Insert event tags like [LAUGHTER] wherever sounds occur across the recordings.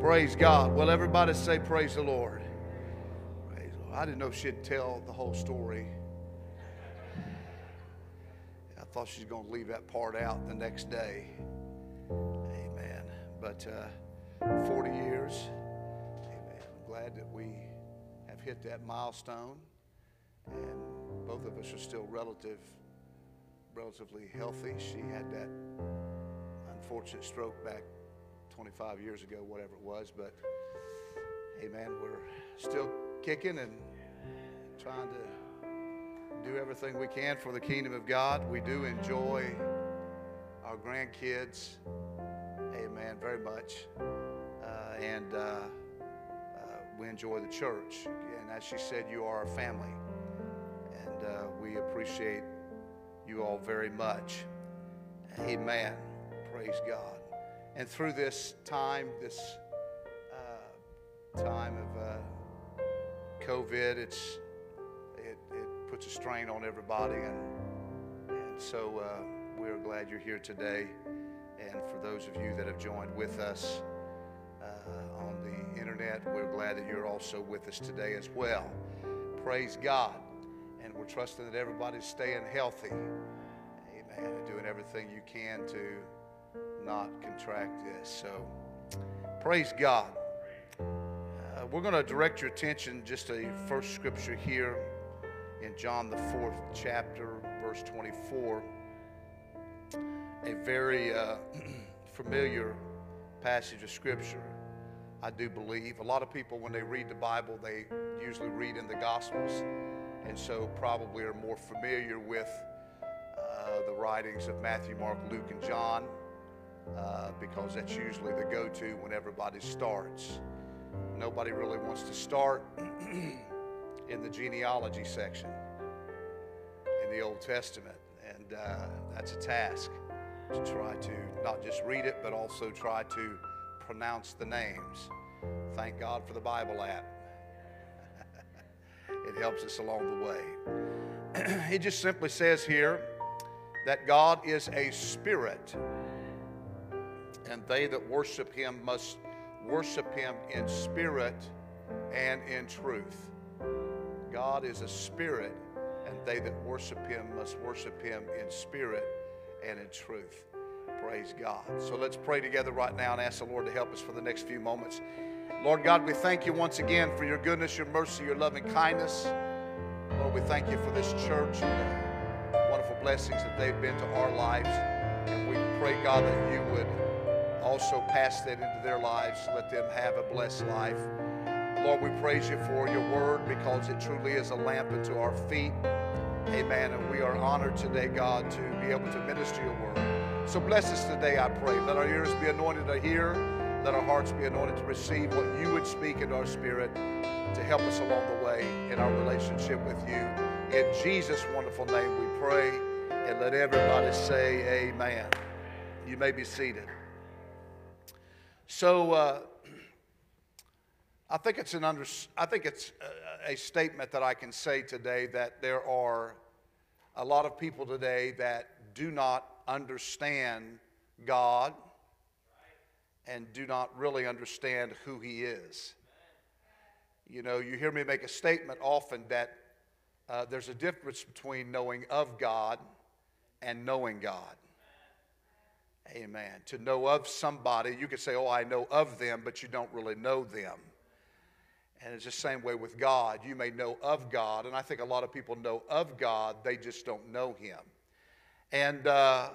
Praise God. Well, everybody say, Praise the Lord. Praise the Lord. I didn't know she'd tell the whole story. I thought she was going to leave that part out the next day. Amen. But uh, 40 years, amen. I'm glad that we have hit that milestone. And both of us are still relative, relatively healthy. She had that unfortunate stroke back 25 years ago, whatever it was. But hey, man, we're still kicking and trying to do everything we can for the kingdom of God. We do enjoy our grandkids, hey, amen, very much. Uh, and uh, uh, we enjoy the church. And as she said, you are a family. And uh, we appreciate you all very much. Amen. Praise God. And through this time, this uh, time of uh, COVID, it's, it, it puts a strain on everybody. And, and so uh, we're glad you're here today. And for those of you that have joined with us uh, on the internet, we're glad that you're also with us today as well. Praise God. And we're trusting that everybody's staying healthy. Amen. And doing everything you can to not contract this. So, praise God. Uh, we're going to direct your attention just a first scripture here in John the fourth chapter, verse 24. A very uh, [CLEARS THROAT] familiar passage of scripture, I do believe. A lot of people, when they read the Bible, they usually read in the Gospels, and so probably are more familiar with uh, the writings of Matthew, Mark, Luke, and John uh, because that's usually the go to when everybody starts. Nobody really wants to start [CLEARS THROAT] in the genealogy section in the Old Testament, and uh, that's a task to try to not just read it, but also try to pronounce the names. Thank God for the Bible app. [LAUGHS] it helps us along the way. [CLEARS THROAT] it just simply says here that God is a spirit and they that worship him must worship him in spirit and in truth. God is a spirit, and they that worship him must worship him in spirit and in truth. Praise God. So let's pray together right now and ask the Lord to help us for the next few moments. Lord God, we thank you once again for your goodness, your mercy, your loving kindness. Lord, we thank you for this church and the wonderful blessings that they've been to our lives. And we pray, God, that you would also pass that into their lives. Let them have a blessed life. Lord, we praise you for your word because it truly is a lamp unto our feet. Amen. And we are honored today, God, to be able to minister your word. So bless us today, I pray. Let our ears be anointed to hear. Let our hearts be anointed to receive what you would speak into our spirit to help us along the way in our relationship with you. In Jesus' wonderful name we pray. And let everybody say amen. You may be seated. So uh, I think it's an under, I think it's a, a statement that I can say today that there are a lot of people today that do not understand God and do not really understand who He is. You know, you hear me make a statement often that uh, there's a difference between knowing of God and knowing God. Amen. To know of somebody, you could say, Oh, I know of them, but you don't really know them. And it's the same way with God. You may know of God, and I think a lot of people know of God, they just don't know Him. And uh,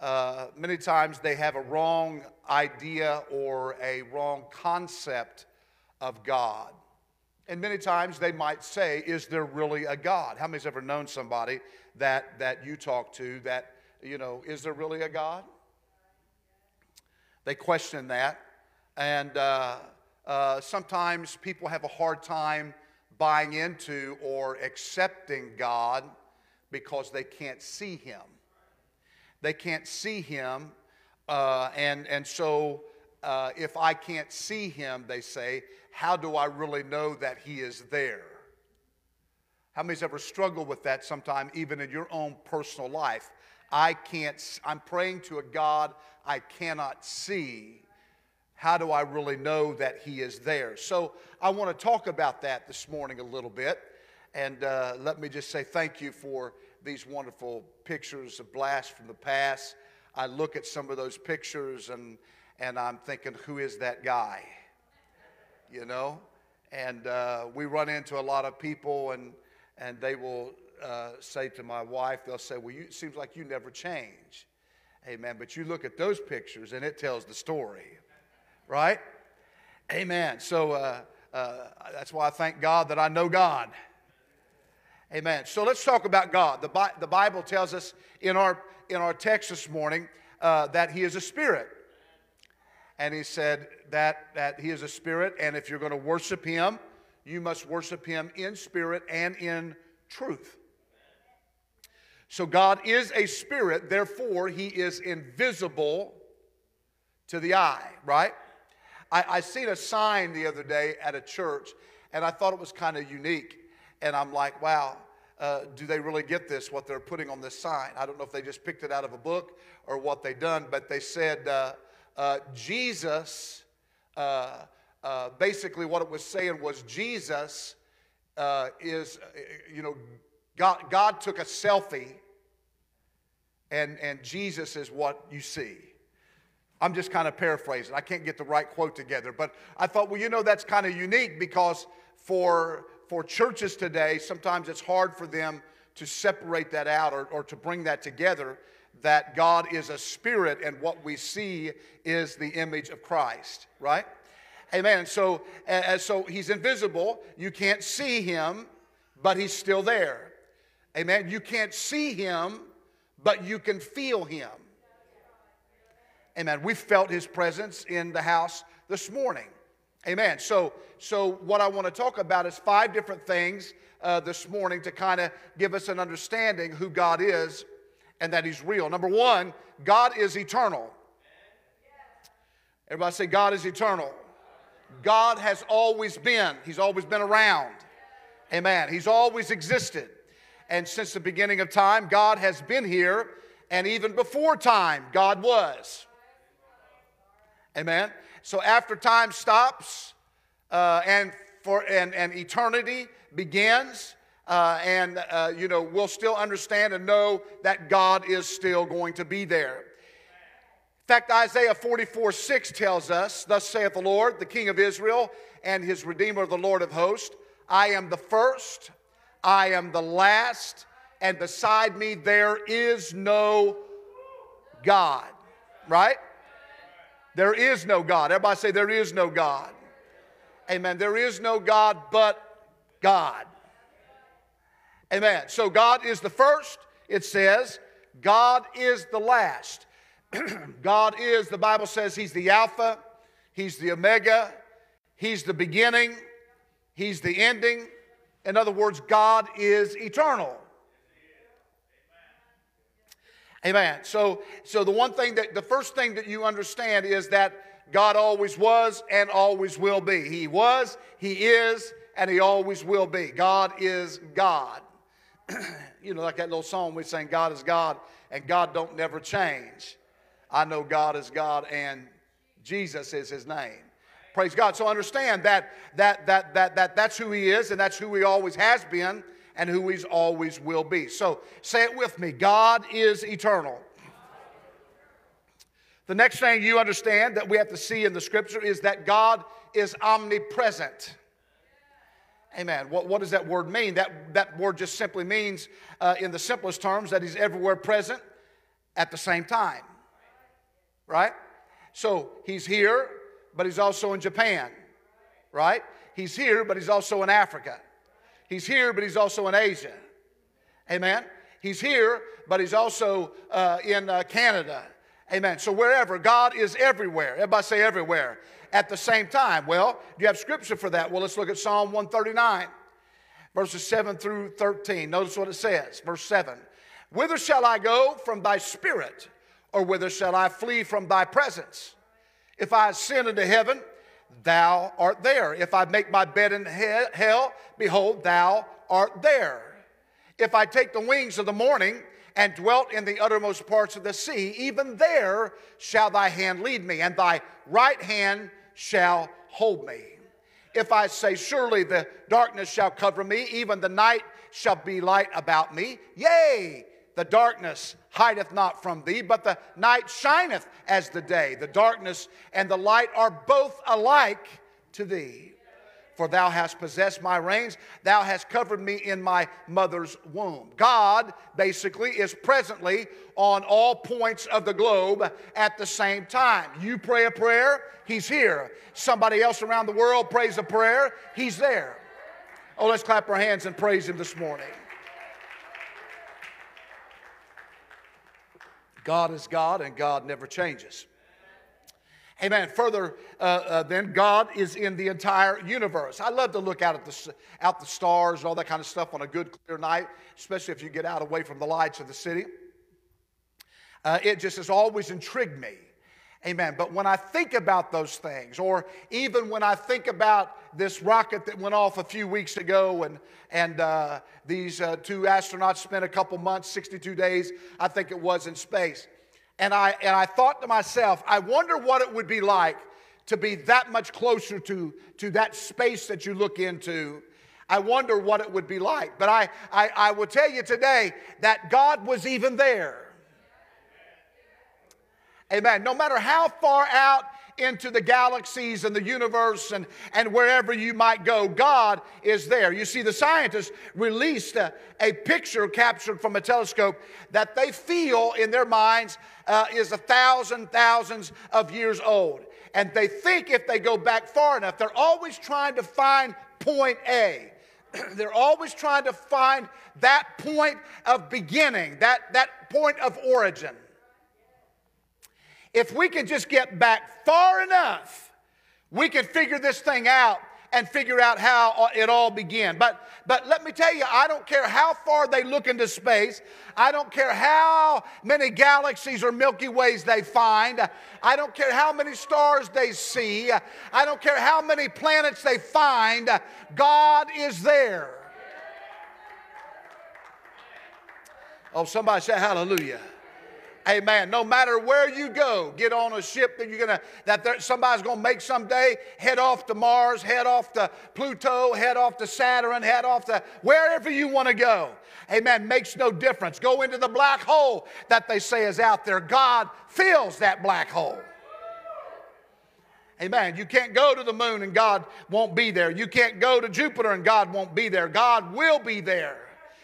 uh, many times they have a wrong idea or a wrong concept of God. And many times they might say, Is there really a God? How many's ever known somebody that, that you talk to that, you know, is there really a God? They question that. And uh, uh, sometimes people have a hard time buying into or accepting God because they can't see Him. They can't see Him. Uh, and, and so, uh, if I can't see Him, they say, how do I really know that He is there? How many's ever struggled with that sometime, even in your own personal life? I can't, I'm praying to a God I cannot see. How do I really know that He is there? So I want to talk about that this morning a little bit. And uh, let me just say thank you for these wonderful pictures of blast from the past. I look at some of those pictures and, and I'm thinking, who is that guy? You know? And uh, we run into a lot of people and, and they will uh, say to my wife, they'll say, well, you, it seems like you never change. Amen. But you look at those pictures and it tells the story, right? Amen. So uh, uh, that's why I thank God that I know God. Amen. So let's talk about God. The, Bi- the Bible tells us in our, in our text this morning uh, that He is a spirit. And He said that, that He is a spirit, and if you're going to worship Him, you must worship Him in spirit and in truth. So God is a spirit, therefore, He is invisible to the eye, right? I, I seen a sign the other day at a church, and I thought it was kind of unique. And I'm like, wow, uh, do they really get this, what they're putting on this sign? I don't know if they just picked it out of a book or what they done, but they said, uh, uh, Jesus, uh, uh, basically what it was saying was Jesus uh, is, you know, God, God took a selfie and, and Jesus is what you see. I'm just kind of paraphrasing. I can't get the right quote together, but I thought, well, you know, that's kind of unique because for, for churches today, sometimes it's hard for them to separate that out or, or to bring that together that God is a spirit and what we see is the image of Christ, right? Amen. So, uh, so he's invisible. You can't see him, but he's still there. Amen. You can't see him, but you can feel him. Amen. We felt his presence in the house this morning. Amen. So, so what I want to talk about is five different things uh, this morning to kind of give us an understanding who God is and that He's real. Number one, God is eternal. Everybody say, God is eternal. God has always been. He's always been around. Amen. He's always existed. And since the beginning of time, God has been here. And even before time, God was. Amen. So after time stops uh, and for and, and eternity begins, uh, and uh, you know we'll still understand and know that God is still going to be there. In fact, Isaiah 44 6 tells us, Thus saith the Lord, the King of Israel, and his Redeemer, the Lord of hosts, I am the first, I am the last, and beside me there is no God. Right? There is no God. Everybody say, There is no God. Amen. There is no God but God. Amen. So God is the first, it says. God is the last. [CLEARS THROAT] God is, the Bible says, He's the Alpha, He's the Omega, He's the beginning, He's the ending. In other words, God is eternal. Amen. So, so the one thing that, the first thing that you understand is that God always was and always will be. He was, He is, and He always will be. God is God. [CLEARS THROAT] you know, like that little song we sang, God is God, and God don't never change. I know God is God, and Jesus is His name. Praise God. So understand that, that, that, that, that that's who He is, and that's who He always has been and who He's always will be. So say it with me God is eternal. The next thing you understand that we have to see in the scripture is that God is omnipresent. Amen. What, what does that word mean? That, that word just simply means, uh, in the simplest terms, that He's everywhere present at the same time. Right? So He's here, but He's also in Japan. Right? He's here, but He's also in Africa. He's here, but he's also in Asia. Amen. He's here, but he's also uh, in uh, Canada. Amen. So wherever, God is everywhere. Everybody say everywhere at the same time. Well, do you have scripture for that? Well, let's look at Psalm 139, verses 7 through 13. Notice what it says. Verse 7 Whither shall I go from thy spirit, or whither shall I flee from thy presence? If I ascend into heaven, thou art there. If I make my bed in hell, behold, thou art there. If I take the wings of the morning and dwelt in the uttermost parts of the sea, even there shall thy hand lead me, and thy right hand shall hold me. If I say, Surely the darkness shall cover me, even the night shall be light about me, yea, the darkness hideth not from thee, but the night shineth as the day. The darkness and the light are both alike to thee. For thou hast possessed my reins, thou hast covered me in my mother's womb. God basically is presently on all points of the globe at the same time. You pray a prayer, He's here. Somebody else around the world prays a prayer, He's there. Oh, let's clap our hands and praise Him this morning. God is God and God never changes. Amen. Further, uh, uh, then, God is in the entire universe. I love to look out at the, out the stars and all that kind of stuff on a good, clear night, especially if you get out away from the lights of the city. Uh, it just has always intrigued me. Amen. But when I think about those things, or even when I think about this rocket that went off a few weeks ago, and, and uh, these uh, two astronauts spent a couple months, 62 days, I think it was, in space. And I, and I thought to myself, I wonder what it would be like to be that much closer to, to that space that you look into. I wonder what it would be like. But I, I, I will tell you today that God was even there. Amen. No matter how far out into the galaxies and the universe and, and wherever you might go, God is there. You see, the scientists released a, a picture captured from a telescope that they feel in their minds uh, is a thousand thousands of years old. And they think if they go back far enough, they're always trying to find point A. [CLEARS THROAT] they're always trying to find that point of beginning, that, that point of origin. If we can just get back far enough, we can figure this thing out and figure out how uh, it all began. But, but let me tell you, I don't care how far they look into space. I don't care how many galaxies or Milky Ways they find. I don't care how many stars they see. I don't care how many planets they find. God is there. Oh, somebody say hallelujah. Amen. No matter where you go, get on a ship that you're gonna that there, somebody's gonna make someday. Head off to Mars, head off to Pluto, head off to Saturn, head off to wherever you want to go. Amen. Makes no difference. Go into the black hole that they say is out there. God fills that black hole. Amen. You can't go to the moon and God won't be there. You can't go to Jupiter and God won't be there. God will be there.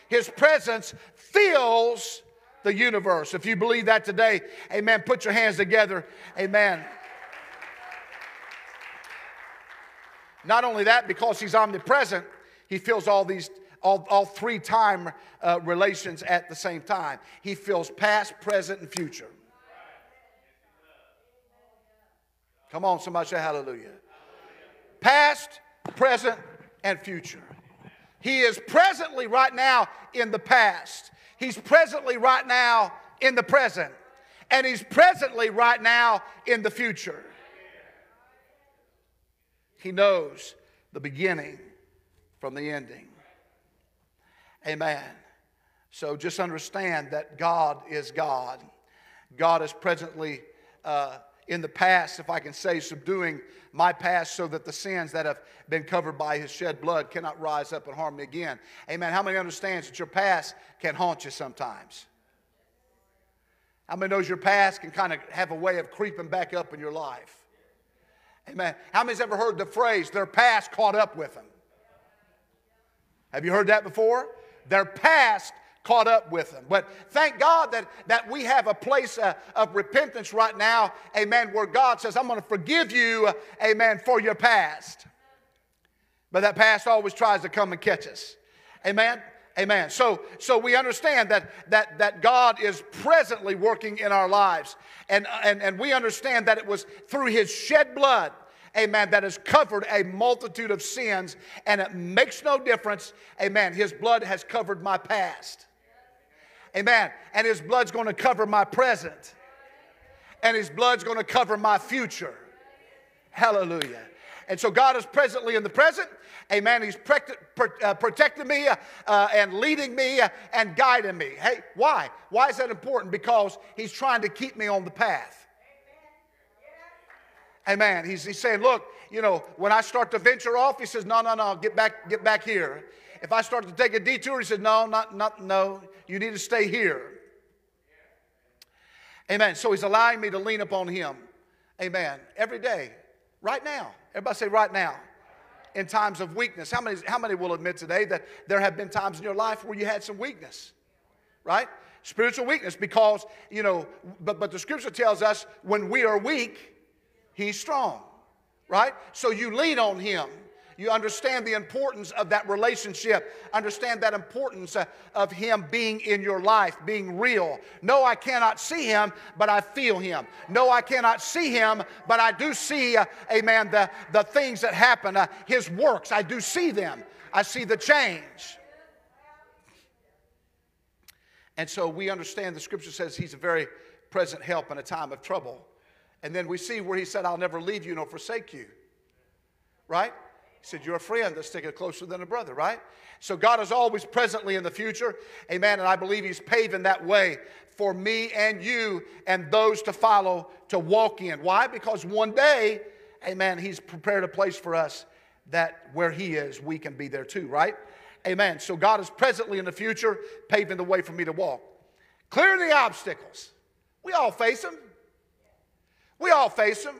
His presence fills the universe. If you believe that today, amen, put your hands together. Amen. Not only that, because he's omnipresent, he fills all these all, all three time uh, relations at the same time. He fills past, present, and future. Come on, somebody say hallelujah. Past, present, and future. He is presently, right now, in the past. He's presently, right now, in the present. And He's presently, right now, in the future. He knows the beginning from the ending. Amen. So just understand that God is God. God is presently uh, in the past, if I can say, subduing my past so that the sins that have been covered by his shed blood cannot rise up and harm me again. Amen. How many understands that your past can haunt you sometimes? How many knows your past can kind of have a way of creeping back up in your life? Amen. How many's ever heard the phrase, their past caught up with them? Have you heard that before? Their past caught up with them. But thank God that, that we have a place uh, of repentance right now, amen, where God says, I'm going to forgive you, uh, amen, for your past. But that past always tries to come and catch us. Amen. Amen. So, so we understand that, that, that God is presently working in our lives. And, and, and we understand that it was through his shed blood amen, that has covered a multitude of sins, and it makes no difference, amen. His blood has covered my past. Amen. And his blood's going to cover my present. And his blood's going to cover my future. Hallelujah. And so God is presently in the present. Amen. He's uh, protecting me uh, and leading me uh, and guiding me. Hey, why? Why is that important? Because He's trying to keep me on the path. Amen. He's, he's saying, look, you know, when I start to venture off, he says, no, no, no, get back, get back here. If I start to take a detour, he says, no, not, not, no, you need to stay here. Amen. So he's allowing me to lean upon him. Amen. Every day, right now. Everybody say right now. In times of weakness. How many, how many will admit today that there have been times in your life where you had some weakness? Right? Spiritual weakness because, you know, but, but the scripture tells us when we are weak, he's strong. Right? So you lean on him. You understand the importance of that relationship. Understand that importance uh, of Him being in your life, being real. No, I cannot see Him, but I feel Him. No, I cannot see Him, but I do see, uh, amen, the, the things that happen, uh, His works. I do see them. I see the change. And so we understand the scripture says He's a very present help in a time of trouble. And then we see where He said, I'll never leave you nor forsake you. Right? He said, You're a friend that's sticking closer than a brother, right? So God is always presently in the future. Amen. And I believe He's paving that way for me and you and those to follow to walk in. Why? Because one day, amen, He's prepared a place for us that where He is, we can be there too, right? Amen. So God is presently in the future, paving the way for me to walk. Clear the obstacles. We all face them. We all face them.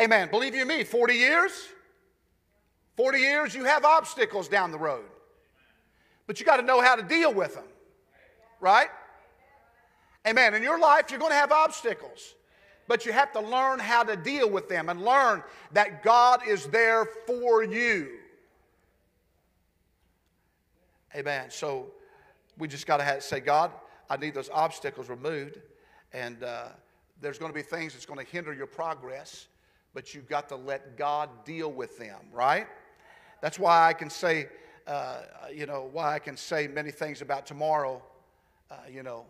Amen. Believe you me, 40 years, 40 years, you have obstacles down the road. But you got to know how to deal with them. Right? Amen. In your life, you're going to have obstacles. But you have to learn how to deal with them and learn that God is there for you. Amen. So we just got to say, God, I need those obstacles removed. And uh, there's going to be things that's going to hinder your progress but you've got to let God deal with them, right? That's why I can say, uh, you know, why I can say many things about tomorrow, uh, you know,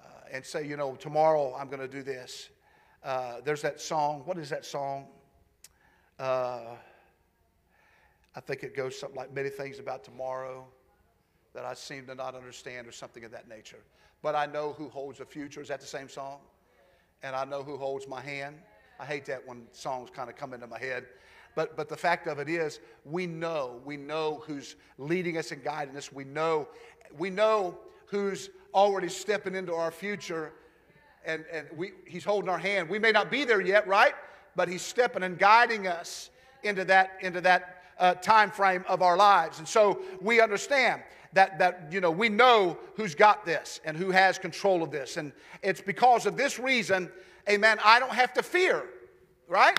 uh, and say, you know, tomorrow I'm going to do this. Uh, there's that song. What is that song? Uh, I think it goes something like many things about tomorrow that I seem to not understand or something of that nature. But I know who holds the future. Is that the same song? And I know who holds my hand. I hate that when songs kind of come into my head. But, but the fact of it is, we know, we know who's leading us and guiding us. We know, we know who's already stepping into our future and, and we, he's holding our hand. We may not be there yet, right? But he's stepping and guiding us into that, into that uh, time frame of our lives. And so we understand that, that, you know, we know who's got this and who has control of this. And it's because of this reason amen, I don't have to fear, right?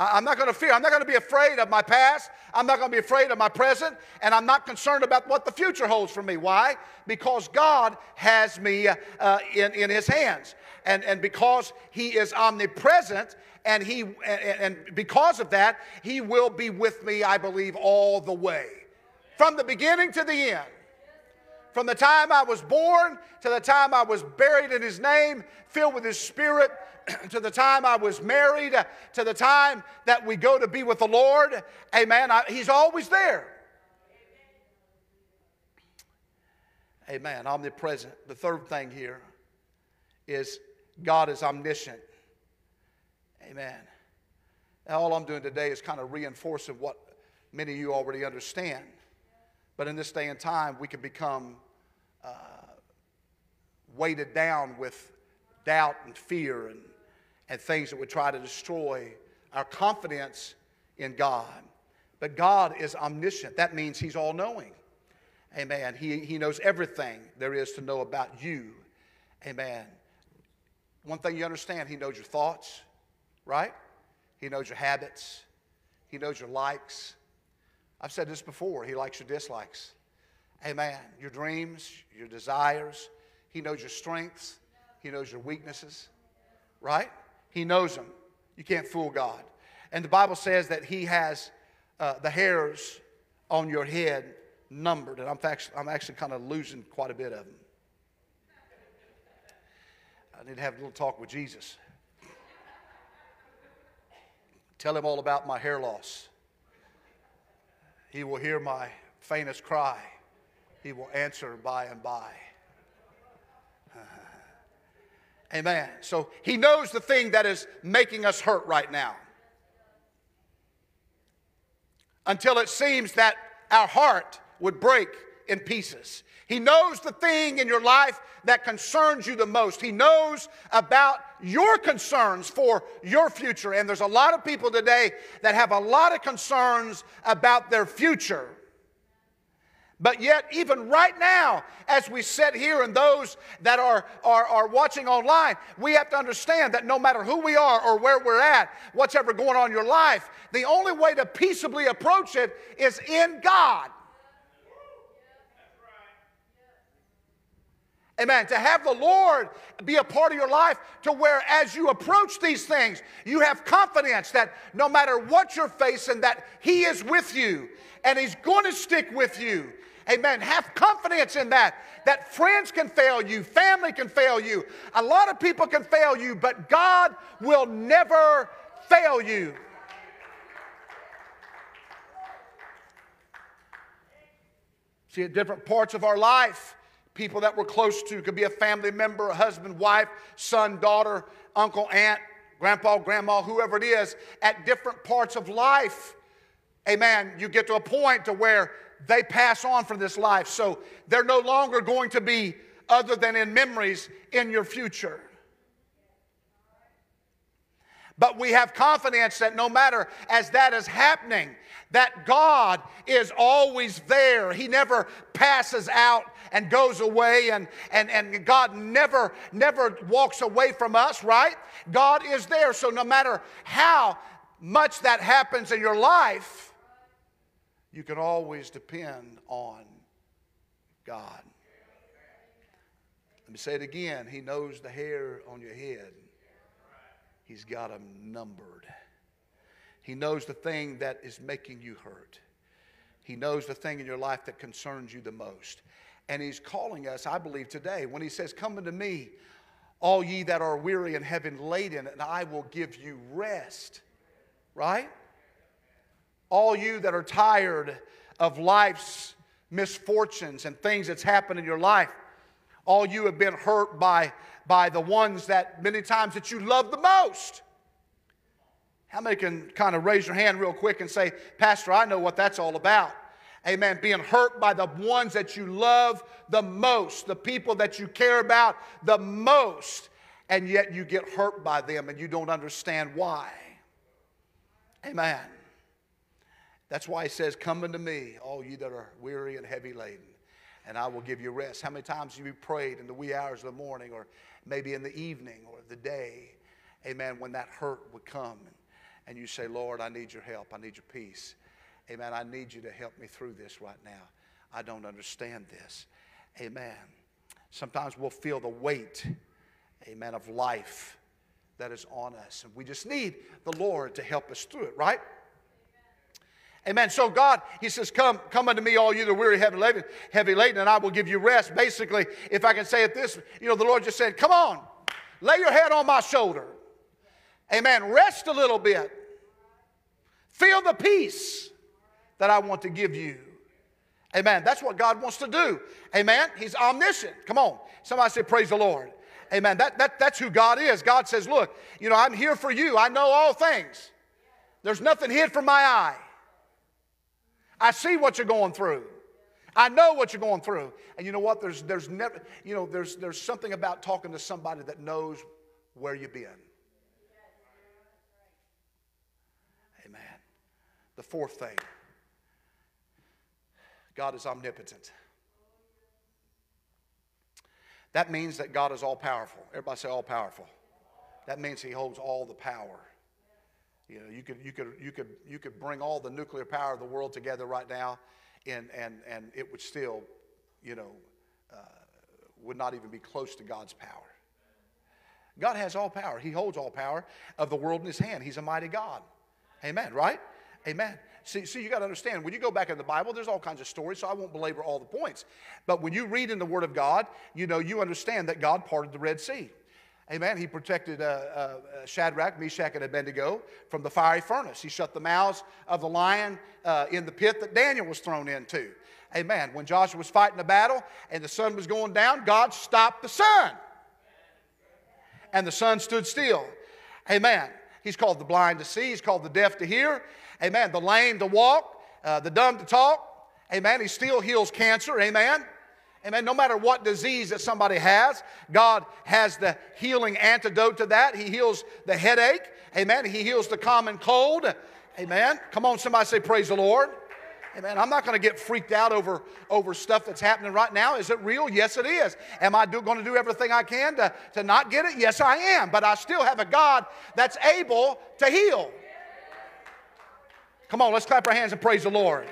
I'm not going to fear. I'm not going to be afraid of my past. I'm not going to be afraid of my present. And I'm not concerned about what the future holds for me. Why? Because God has me uh, in, in His hands. And, and because He is omnipresent, and, he, and, and because of that, He will be with me, I believe, all the way. From the beginning to the end. From the time I was born to the time I was buried in His name, filled with His Spirit, [CLEARS THROAT] to the time I was married, to the time that we go to be with the Lord, amen, I, He's always there. Amen. Omnipresent. The third thing here is God is omniscient. Amen. Now, all I'm doing today is kind of reinforcing what many of you already understand. But in this day and time, we can become uh, weighted down with doubt and fear and, and things that would try to destroy our confidence in God. But God is omniscient. That means He's all knowing. Amen. He, he knows everything there is to know about you. Amen. One thing you understand, He knows your thoughts, right? He knows your habits, He knows your likes, I've said this before. He likes your dislikes. Amen. Your dreams, your desires. He knows your strengths. He knows your weaknesses. Right? He knows them. You can't fool God. And the Bible says that He has uh, the hairs on your head numbered. And I'm actually, I'm actually kind of losing quite a bit of them. I need to have a little talk with Jesus. Tell him all about my hair loss. He will hear my faintest cry. He will answer by and by. [LAUGHS] Amen. So he knows the thing that is making us hurt right now. Until it seems that our heart would break in pieces. He knows the thing in your life that concerns you the most. He knows about your concerns for your future. And there's a lot of people today that have a lot of concerns about their future. But yet, even right now, as we sit here and those that are, are, are watching online, we have to understand that no matter who we are or where we're at, what's ever going on in your life, the only way to peaceably approach it is in God. Amen. To have the Lord be a part of your life to where as you approach these things, you have confidence that no matter what you're facing, that He is with you and He's going to stick with you. Amen. Have confidence in that. That friends can fail you, family can fail you, a lot of people can fail you, but God will never fail you. See, at different parts of our life, people that we're close to. Could be a family member, a husband, wife, son, daughter, uncle, aunt, grandpa, grandma, whoever it is, at different parts of life. Amen. You get to a point to where they pass on from this life. So they're no longer going to be other than in memories in your future. But we have confidence that no matter as that is happening, that God is always there. He never passes out and goes away, and, and, and God never, never walks away from us, right? God is there. So no matter how much that happens in your life, you can always depend on God. Let me say it again. He knows the hair on your head. He's got them numbered. He knows the thing that is making you hurt. He knows the thing in your life that concerns you the most. And He's calling us, I believe, today when He says, Come unto me, all ye that are weary and heavy laden, and I will give you rest. Right? All you that are tired of life's misfortunes and things that's happened in your life, all you have been hurt by by the ones that many times that you love the most. How many can kind of raise your hand real quick and say, Pastor, I know what that's all about? Amen. Being hurt by the ones that you love the most, the people that you care about the most, and yet you get hurt by them and you don't understand why. Amen. That's why he says, Come unto me, all you that are weary and heavy laden, and I will give you rest. How many times have you prayed in the wee hours of the morning or maybe in the evening or the day, amen, when that hurt would come and, you say, Lord, I need your help. I need your peace. Amen. I need you to help me through this right now. I don't understand this. Amen. Sometimes we'll feel the weight, amen, of life that is on us. And we just need the Lord to help us through it, right? Amen. So God, He says, Come, come unto me, all you that are weary, heavy laden, heavy laden, and I will give you rest. Basically, if I can say it this, you know, the Lord just said, Come on, lay your head on my shoulder. Amen. Rest a little bit. Feel the peace that I want to give you. Amen. That's what God wants to do. Amen. He's omniscient. Come on. Somebody say, Praise the Lord. Amen. That, that, that's who God is. God says, Look, you know, I'm here for you. I know all things. There's nothing hid from my eye. I see what you're going through. I know what you're going through. And you know what? There's, there's never, you know, there's, there's something about talking to somebody that knows where you've been. Amen. The fourth thing God is omnipotent. That means that God is all powerful. Everybody say all powerful. That means He holds all the power. You know, you could, you could, you could, you could bring all the nuclear power of the world together right now, and, and, and it would still, you know, uh, would not even be close to God's power. God has all power. He holds all power of the world in his hand. He's a mighty God. Amen, right? Amen. See, see you got to understand, when you go back in the Bible, there's all kinds of stories, so I won't belabor all the points. But when you read in the Word of God, you know, you understand that God parted the Red Sea. Amen. He protected uh, uh, Shadrach, Meshach, and Abednego from the fiery furnace. He shut the mouths of the lion uh, in the pit that Daniel was thrown into. Amen. When Joshua was fighting the battle and the sun was going down, God stopped the sun. And the sun stood still. Amen. He's called the blind to see, he's called the deaf to hear. Amen. The lame to walk, uh, the dumb to talk. Amen. He still heals cancer. Amen. Amen. No matter what disease that somebody has, God has the healing antidote to that. He heals the headache. Amen. He heals the common cold. Amen. Come on, somebody say, Praise the Lord. Amen. I'm not going to get freaked out over, over stuff that's happening right now. Is it real? Yes, it is. Am I going to do everything I can to, to not get it? Yes, I am. But I still have a God that's able to heal. Come on, let's clap our hands and praise the Lord.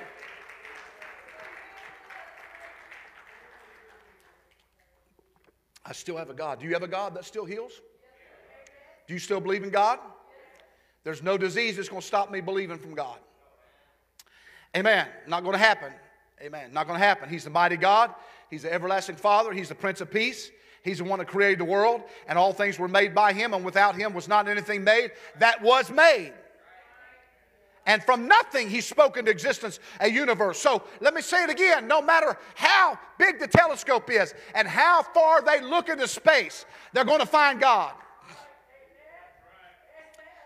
I still have a God. Do you have a God that still heals? Do you still believe in God? There's no disease that's going to stop me believing from God. Amen. Not going to happen. Amen. Not going to happen. He's the mighty God. He's the everlasting Father. He's the Prince of Peace. He's the one that created the world, and all things were made by Him, and without Him was not anything made that was made. And from nothing, he spoke into existence a universe. So let me say it again no matter how big the telescope is and how far they look into space, they're going to find God.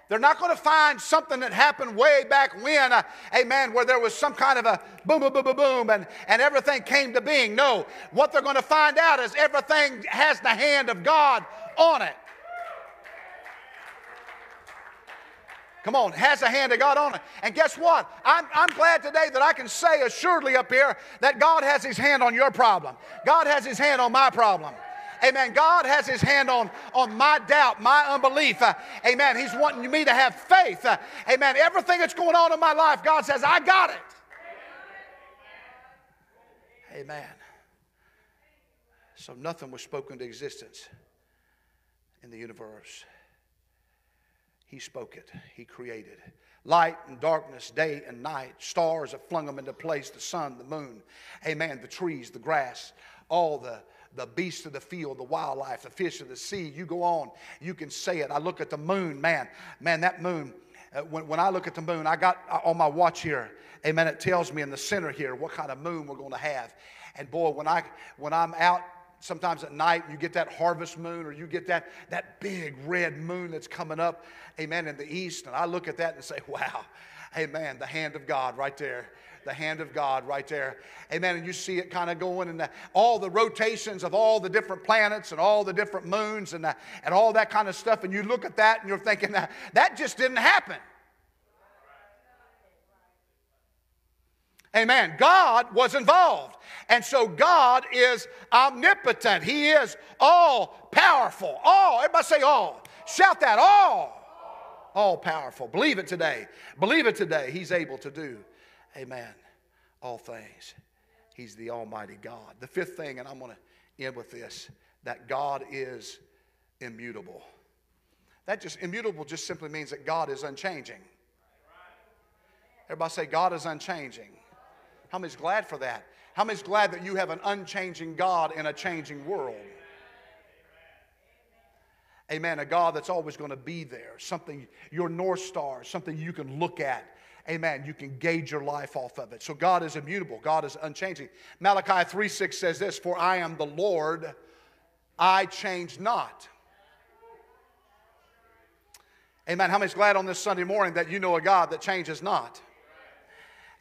They're not going to find something that happened way back when, uh, amen, where there was some kind of a boom, boom, boom, boom, boom, and, and everything came to being. No, what they're going to find out is everything has the hand of God on it. Come on, has the hand of God on it. And guess what? I'm, I'm glad today that I can say assuredly up here that God has his hand on your problem. God has his hand on my problem. Amen. God has his hand on, on my doubt, my unbelief. Uh, amen. He's wanting me to have faith. Uh, amen. Everything that's going on in my life, God says, I got it. Amen. So nothing was spoken to existence in the universe. He spoke it, He created. Light and darkness, day and night, stars have flung them into place, the sun, the moon, amen, the trees, the grass, all the, the beasts of the field, the wildlife, the fish of the sea. You go on, you can say it. I look at the moon, man, man, that moon. Uh, when, when I look at the moon, I got uh, on my watch here, amen, it tells me in the center here what kind of moon we're going to have. And boy, when, I, when I'm out sometimes at night you get that harvest moon or you get that, that big red moon that's coming up, amen, in the east. And I look at that and say, [LAUGHS] wow, amen, the hand of God right there. The hand of God right there. Amen. And you see it kind of going and all the rotations of all the different planets and all the different moons and, the, and all that kind of stuff. And you look at that and you're thinking that that just didn't happen. Amen. God was involved. And so God is omnipotent. He is all powerful. All. Everybody say all. Shout that all. All powerful. Believe it today. Believe it today. He's able to do. Amen. All things. He's the Almighty God. The fifth thing, and I'm going to end with this that God is immutable. That just, immutable just simply means that God is unchanging. Everybody say, God is unchanging. How many's glad for that? How many's glad that you have an unchanging God in a changing world? Amen. A God that's always going to be there, something, your North Star, something you can look at. Amen. You can gauge your life off of it. So God is immutable, God is unchanging. Malachi 3 6 says this For I am the Lord, I change not. Amen. How many's glad on this Sunday morning that you know a God that changes not?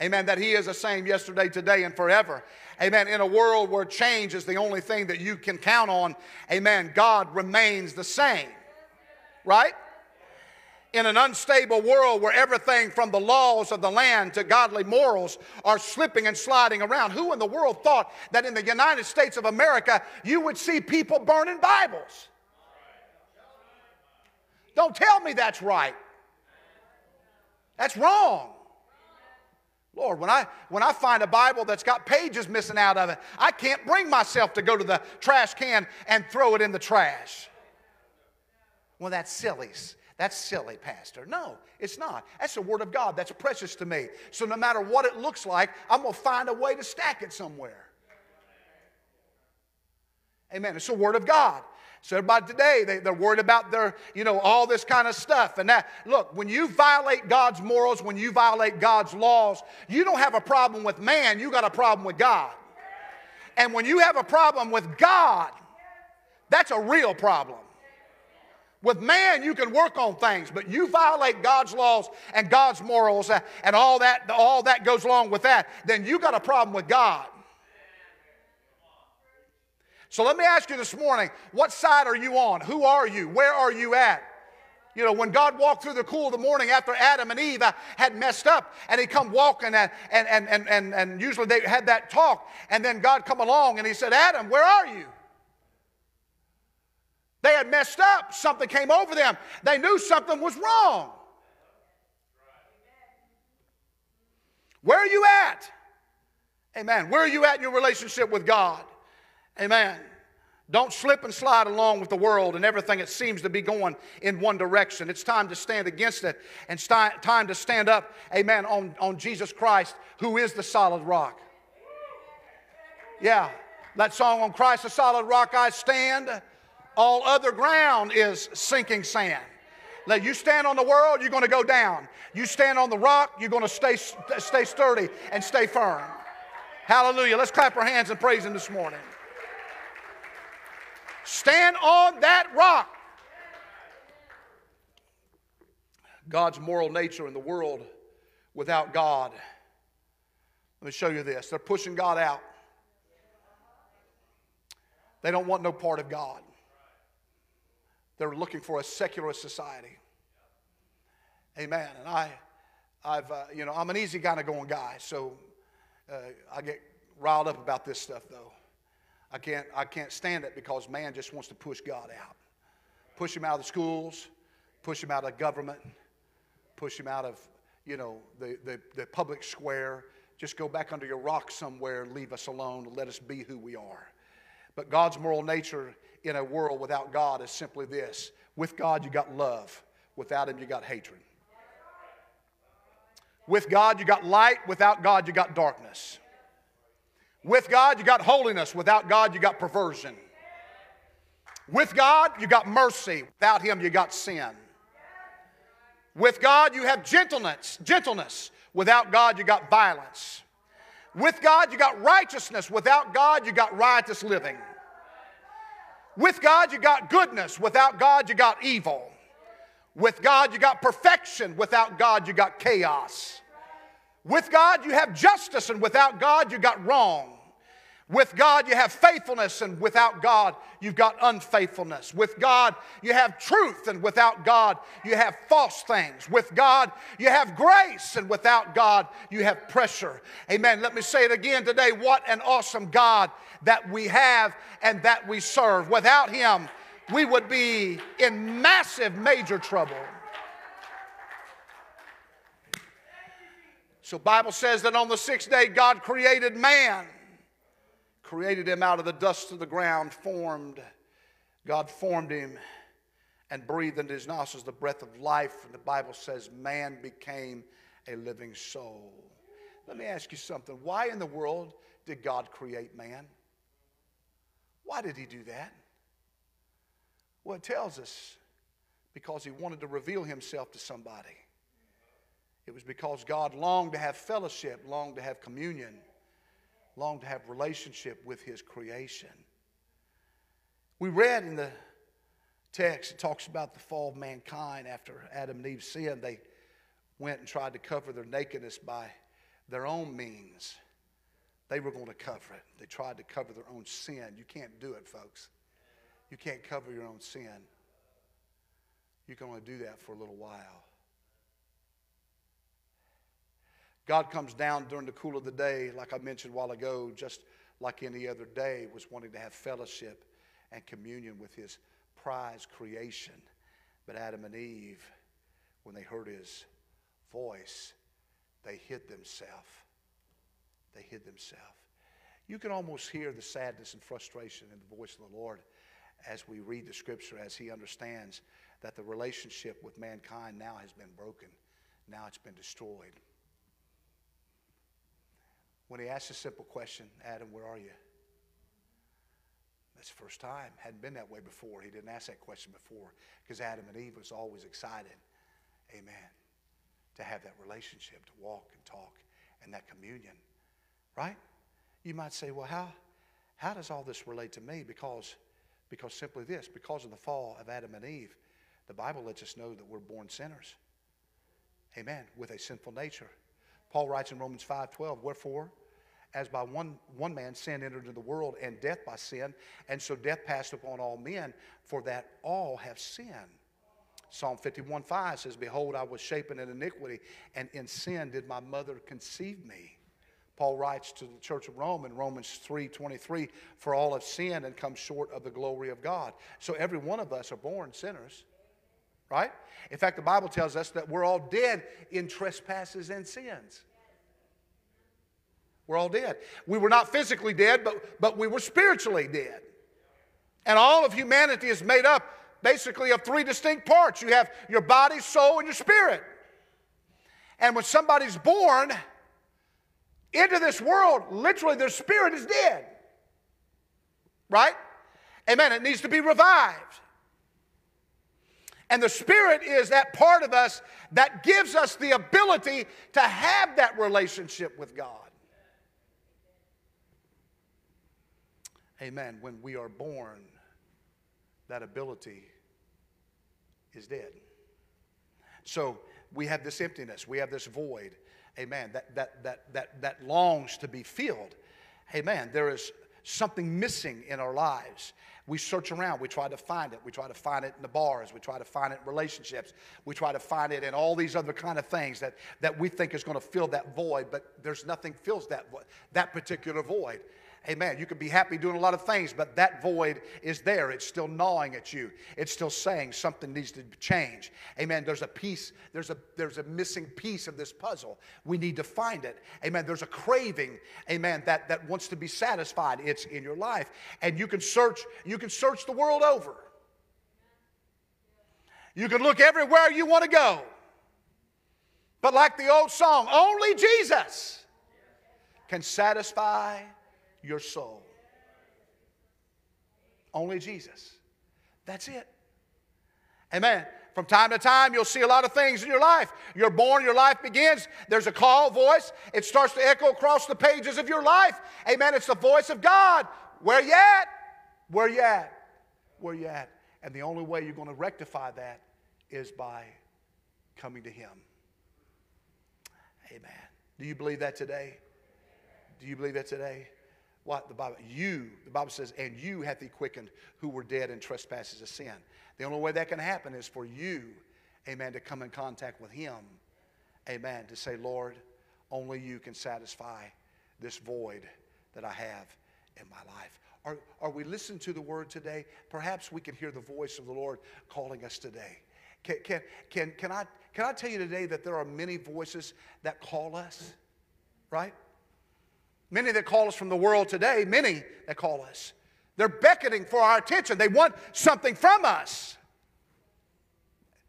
Amen. That He is the same yesterday, today, and forever. Amen. In a world where change is the only thing that you can count on, amen, God remains the same. Right? In an unstable world where everything from the laws of the land to godly morals are slipping and sliding around, who in the world thought that in the United States of America you would see people burning Bibles? Don't tell me that's right. That's wrong. Lord, when I, when I find a Bible that's got pages missing out of it, I can't bring myself to go to the trash can and throw it in the trash. Well, that's silly. That's silly, Pastor. No, it's not. That's the Word of God. That's precious to me. So no matter what it looks like, I'm going to find a way to stack it somewhere. Amen. It's the Word of God. So everybody today, they, they're worried about their, you know, all this kind of stuff. And that, look, when you violate God's morals, when you violate God's laws, you don't have a problem with man, you got a problem with God. And when you have a problem with God, that's a real problem. With man, you can work on things, but you violate God's laws and God's morals and all that, all that goes along with that, then you got a problem with God. So let me ask you this morning what side are you on? Who are you? Where are you at? You know, when God walked through the cool of the morning after Adam and Eve uh, had messed up, and He come walking, and, and, and, and, and usually they had that talk, and then God come along and He said, Adam, where are you? They had messed up. Something came over them. They knew something was wrong. Where are you at? Amen. Where are you at in your relationship with God? Amen. Don't slip and slide along with the world and everything that seems to be going in one direction. It's time to stand against it and st- time to stand up, amen, on, on Jesus Christ, who is the solid rock. Yeah, that song on Christ, the solid rock I stand. All other ground is sinking sand. Let you stand on the world, you're going to go down. You stand on the rock, you're going to stay, stay sturdy and stay firm. Hallelujah. Let's clap our hands and praise Him this morning. Stand on that rock. God's moral nature in the world without God. Let me show you this. They're pushing God out. They don't want no part of God. They're looking for a secular society. Amen. And I, I've, uh, you know, I'm an easy kind of going guy, so uh, I get riled up about this stuff, though. I can't, I can't stand it because man just wants to push God out. Push him out of the schools, push him out of government, push him out of, you know, the, the, the public square. Just go back under your rock somewhere leave us alone let us be who we are. But God's moral nature in a world without God is simply this with God, you got love, without Him, you got hatred. With God, you got light, without God, you got darkness. With God, you got holiness. Without God, you got perversion. With God, you got mercy. Without Him, you got sin. With God, you have gentleness. Gentleness. Without God, you got violence. With God, you got righteousness. Without God, you got riotous living. With God, you got goodness. Without God, you got evil. With God, you got perfection. Without God, you got chaos. With God, you have justice, and without God, you got wrong. With God, you have faithfulness, and without God, you've got unfaithfulness. With God, you have truth, and without God, you have false things. With God, you have grace, and without God, you have pressure. Amen. Let me say it again today. What an awesome God that we have and that we serve. Without Him, we would be in massive, major trouble. So Bible says that on the sixth day God created man. Created him out of the dust of the ground, formed. God formed him and breathed into his nostrils the breath of life. And the Bible says man became a living soul. Let me ask you something. Why in the world did God create man? Why did he do that? Well, it tells us because he wanted to reveal himself to somebody. It was because God longed to have fellowship, longed to have communion, longed to have relationship with His creation. We read in the text, it talks about the fall of mankind after Adam and Eve sinned. They went and tried to cover their nakedness by their own means. They were going to cover it. They tried to cover their own sin. You can't do it, folks. You can't cover your own sin. You can only do that for a little while. God comes down during the cool of the day, like I mentioned a while ago, just like any other day, was wanting to have fellowship and communion with his prized creation. But Adam and Eve, when they heard his voice, they hid themselves. They hid themselves. You can almost hear the sadness and frustration in the voice of the Lord as we read the scripture, as he understands that the relationship with mankind now has been broken. Now it's been destroyed when he asked a simple question Adam, where are you? That's the first time. Hadn't been that way before. He didn't ask that question before because Adam and Eve was always excited. Amen. To have that relationship, to walk and talk and that communion. Right? You might say, well, how, how does all this relate to me? Because, because simply this, because of the fall of Adam and Eve, the Bible lets us know that we're born sinners. Amen. With a sinful nature. Paul writes in Romans 5:12, wherefore, as by one, one man sin entered into the world, and death by sin, and so death passed upon all men, for that all have sinned. Psalm 51 5 says, Behold, I was shapen in iniquity, and in sin did my mother conceive me. Paul writes to the church of Rome in Romans 3 23, For all have sinned and come short of the glory of God. So every one of us are born sinners, right? In fact, the Bible tells us that we're all dead in trespasses and sins. We're all dead. We were not physically dead, but, but we were spiritually dead. And all of humanity is made up basically of three distinct parts you have your body, soul, and your spirit. And when somebody's born into this world, literally their spirit is dead. Right? Amen. It needs to be revived. And the Spirit is that part of us that gives us the ability to have that relationship with God. Amen. When we are born, that ability is dead. So we have this emptiness, we have this void. Amen. That, that, that, that, that longs to be filled. Amen. There is something missing in our lives. We search around, we try to find it. We try to find it in the bars, we try to find it in relationships, we try to find it in all these other kind of things that, that we think is going to fill that void, but there's nothing fills that that particular void. Amen. You could be happy doing a lot of things, but that void is there. It's still gnawing at you. It's still saying something needs to change. Amen. There's a piece, there's a there's a missing piece of this puzzle. We need to find it. Amen. There's a craving, amen, that, that wants to be satisfied. It's in your life. And you can search, you can search the world over. You can look everywhere you want to go. But like the old song, only Jesus can satisfy your soul. Only Jesus. That's it. Amen. From time to time, you'll see a lot of things in your life. You're born, your life begins. There's a call voice. It starts to echo across the pages of your life. Amen. It's the voice of God. Where you at? Where you at? Where you at? And the only way you're going to rectify that is by coming to Him. Amen. Do you believe that today? Do you believe that today? What the Bible, you, the Bible says, and you hath he quickened who were dead in trespasses of sin. The only way that can happen is for you, amen, to come in contact with him, amen, to say, Lord, only you can satisfy this void that I have in my life. Are, are we listening to the word today? Perhaps we can hear the voice of the Lord calling us today. Can, can, can, can, I, can I tell you today that there are many voices that call us, right? Many that call us from the world today, many that call us. They're beckoning for our attention. They want something from us.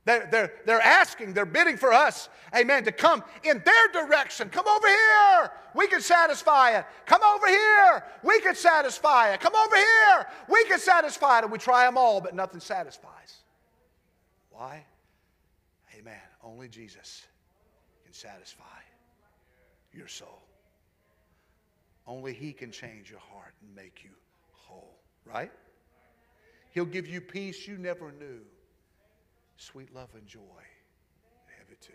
They're, they're, they're asking, they're bidding for us, amen, to come in their direction. Come over here, we can satisfy it. Come over here, we can satisfy it. Come over here, we can satisfy it. And we try them all, but nothing satisfies. Why? Amen. Only Jesus can satisfy your soul. Only He can change your heart and make you whole, right? He'll give you peace you never knew, sweet love and joy. Too.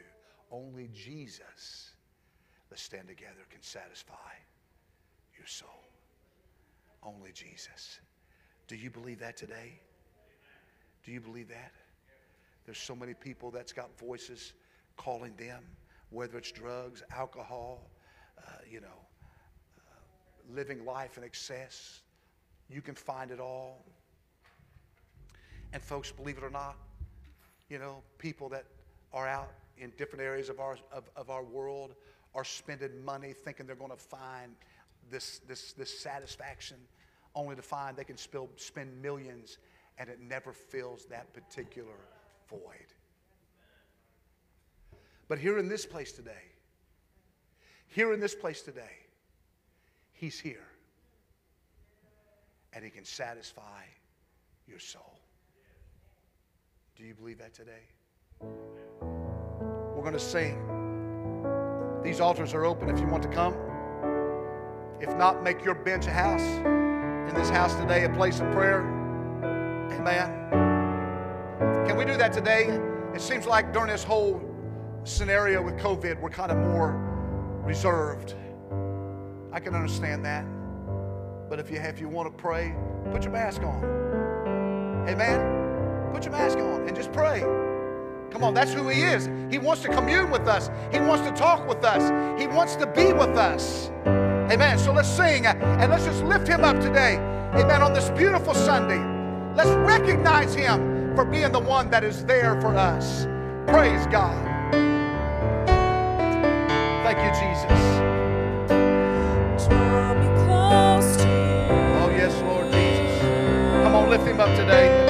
Only Jesus, let's stand together, can satisfy your soul. Only Jesus. Do you believe that today? Do you believe that? There's so many people that's got voices calling them, whether it's drugs, alcohol, uh, you know, living life in excess. You can find it all. And, folks, believe it or not, you know, people that are out in different areas of our, of, of our world are spending money thinking they're going to find this, this, this satisfaction, only to find they can spill, spend millions and it never fills that particular void. But here in this place today, here in this place today, He's here. and He can satisfy your soul. Do you believe that today? We're going to sing. These altars are open if you want to come. If not, make your bench a house. In this house today, a place of prayer. Amen. Can we do that today? It seems like during this whole scenario with COVID, we're kind of more reserved. I can understand that. But if you, if you want to pray, put your mask on. Amen. Put your mask on and just pray. Come on, that's who He is. He wants to commune with us, He wants to talk with us, He wants to be with us. Amen. So let's sing and let's just lift Him up today. Amen. On this beautiful Sunday, let's recognize Him for being the one that is there for us. Praise God. Thank you, Jesus. Lift Him up today,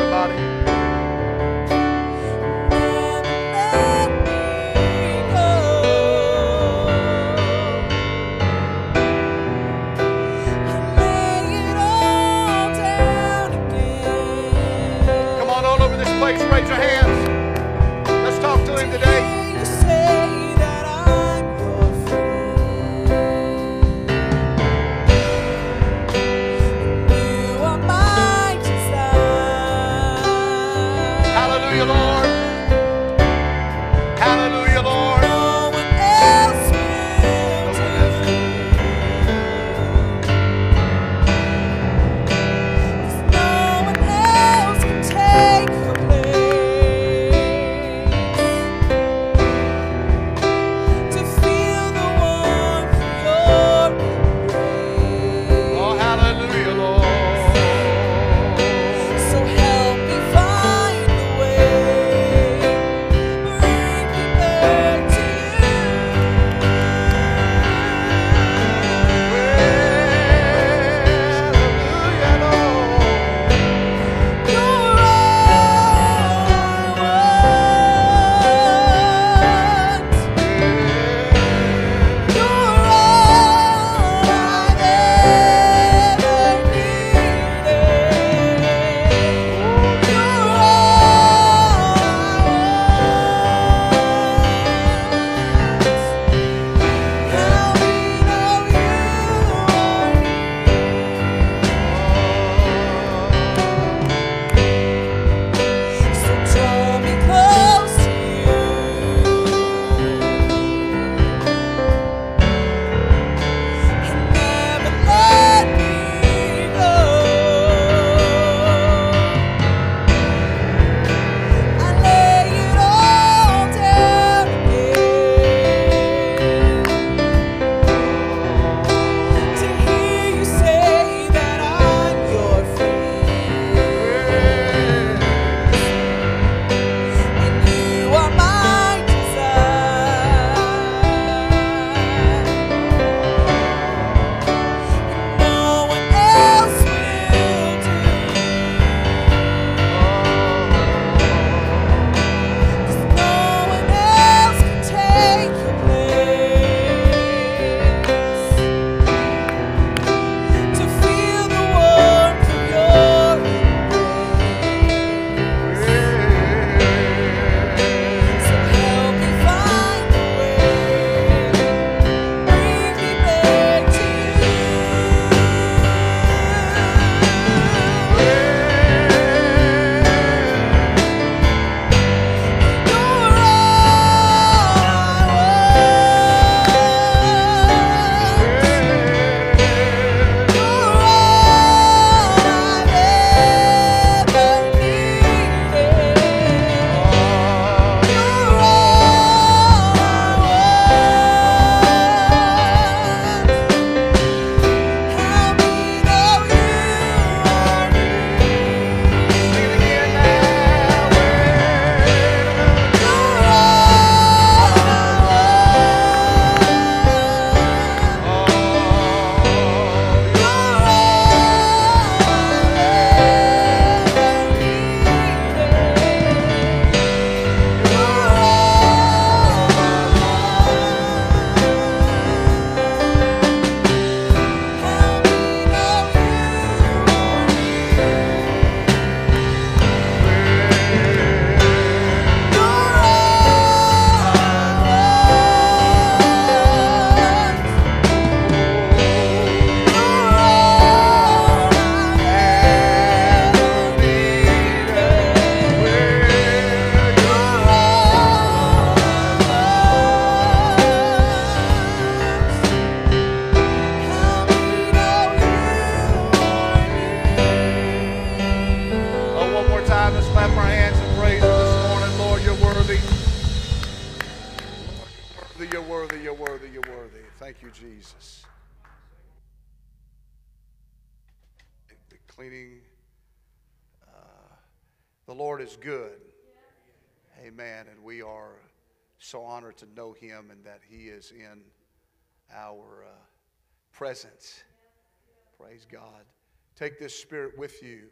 this spirit with you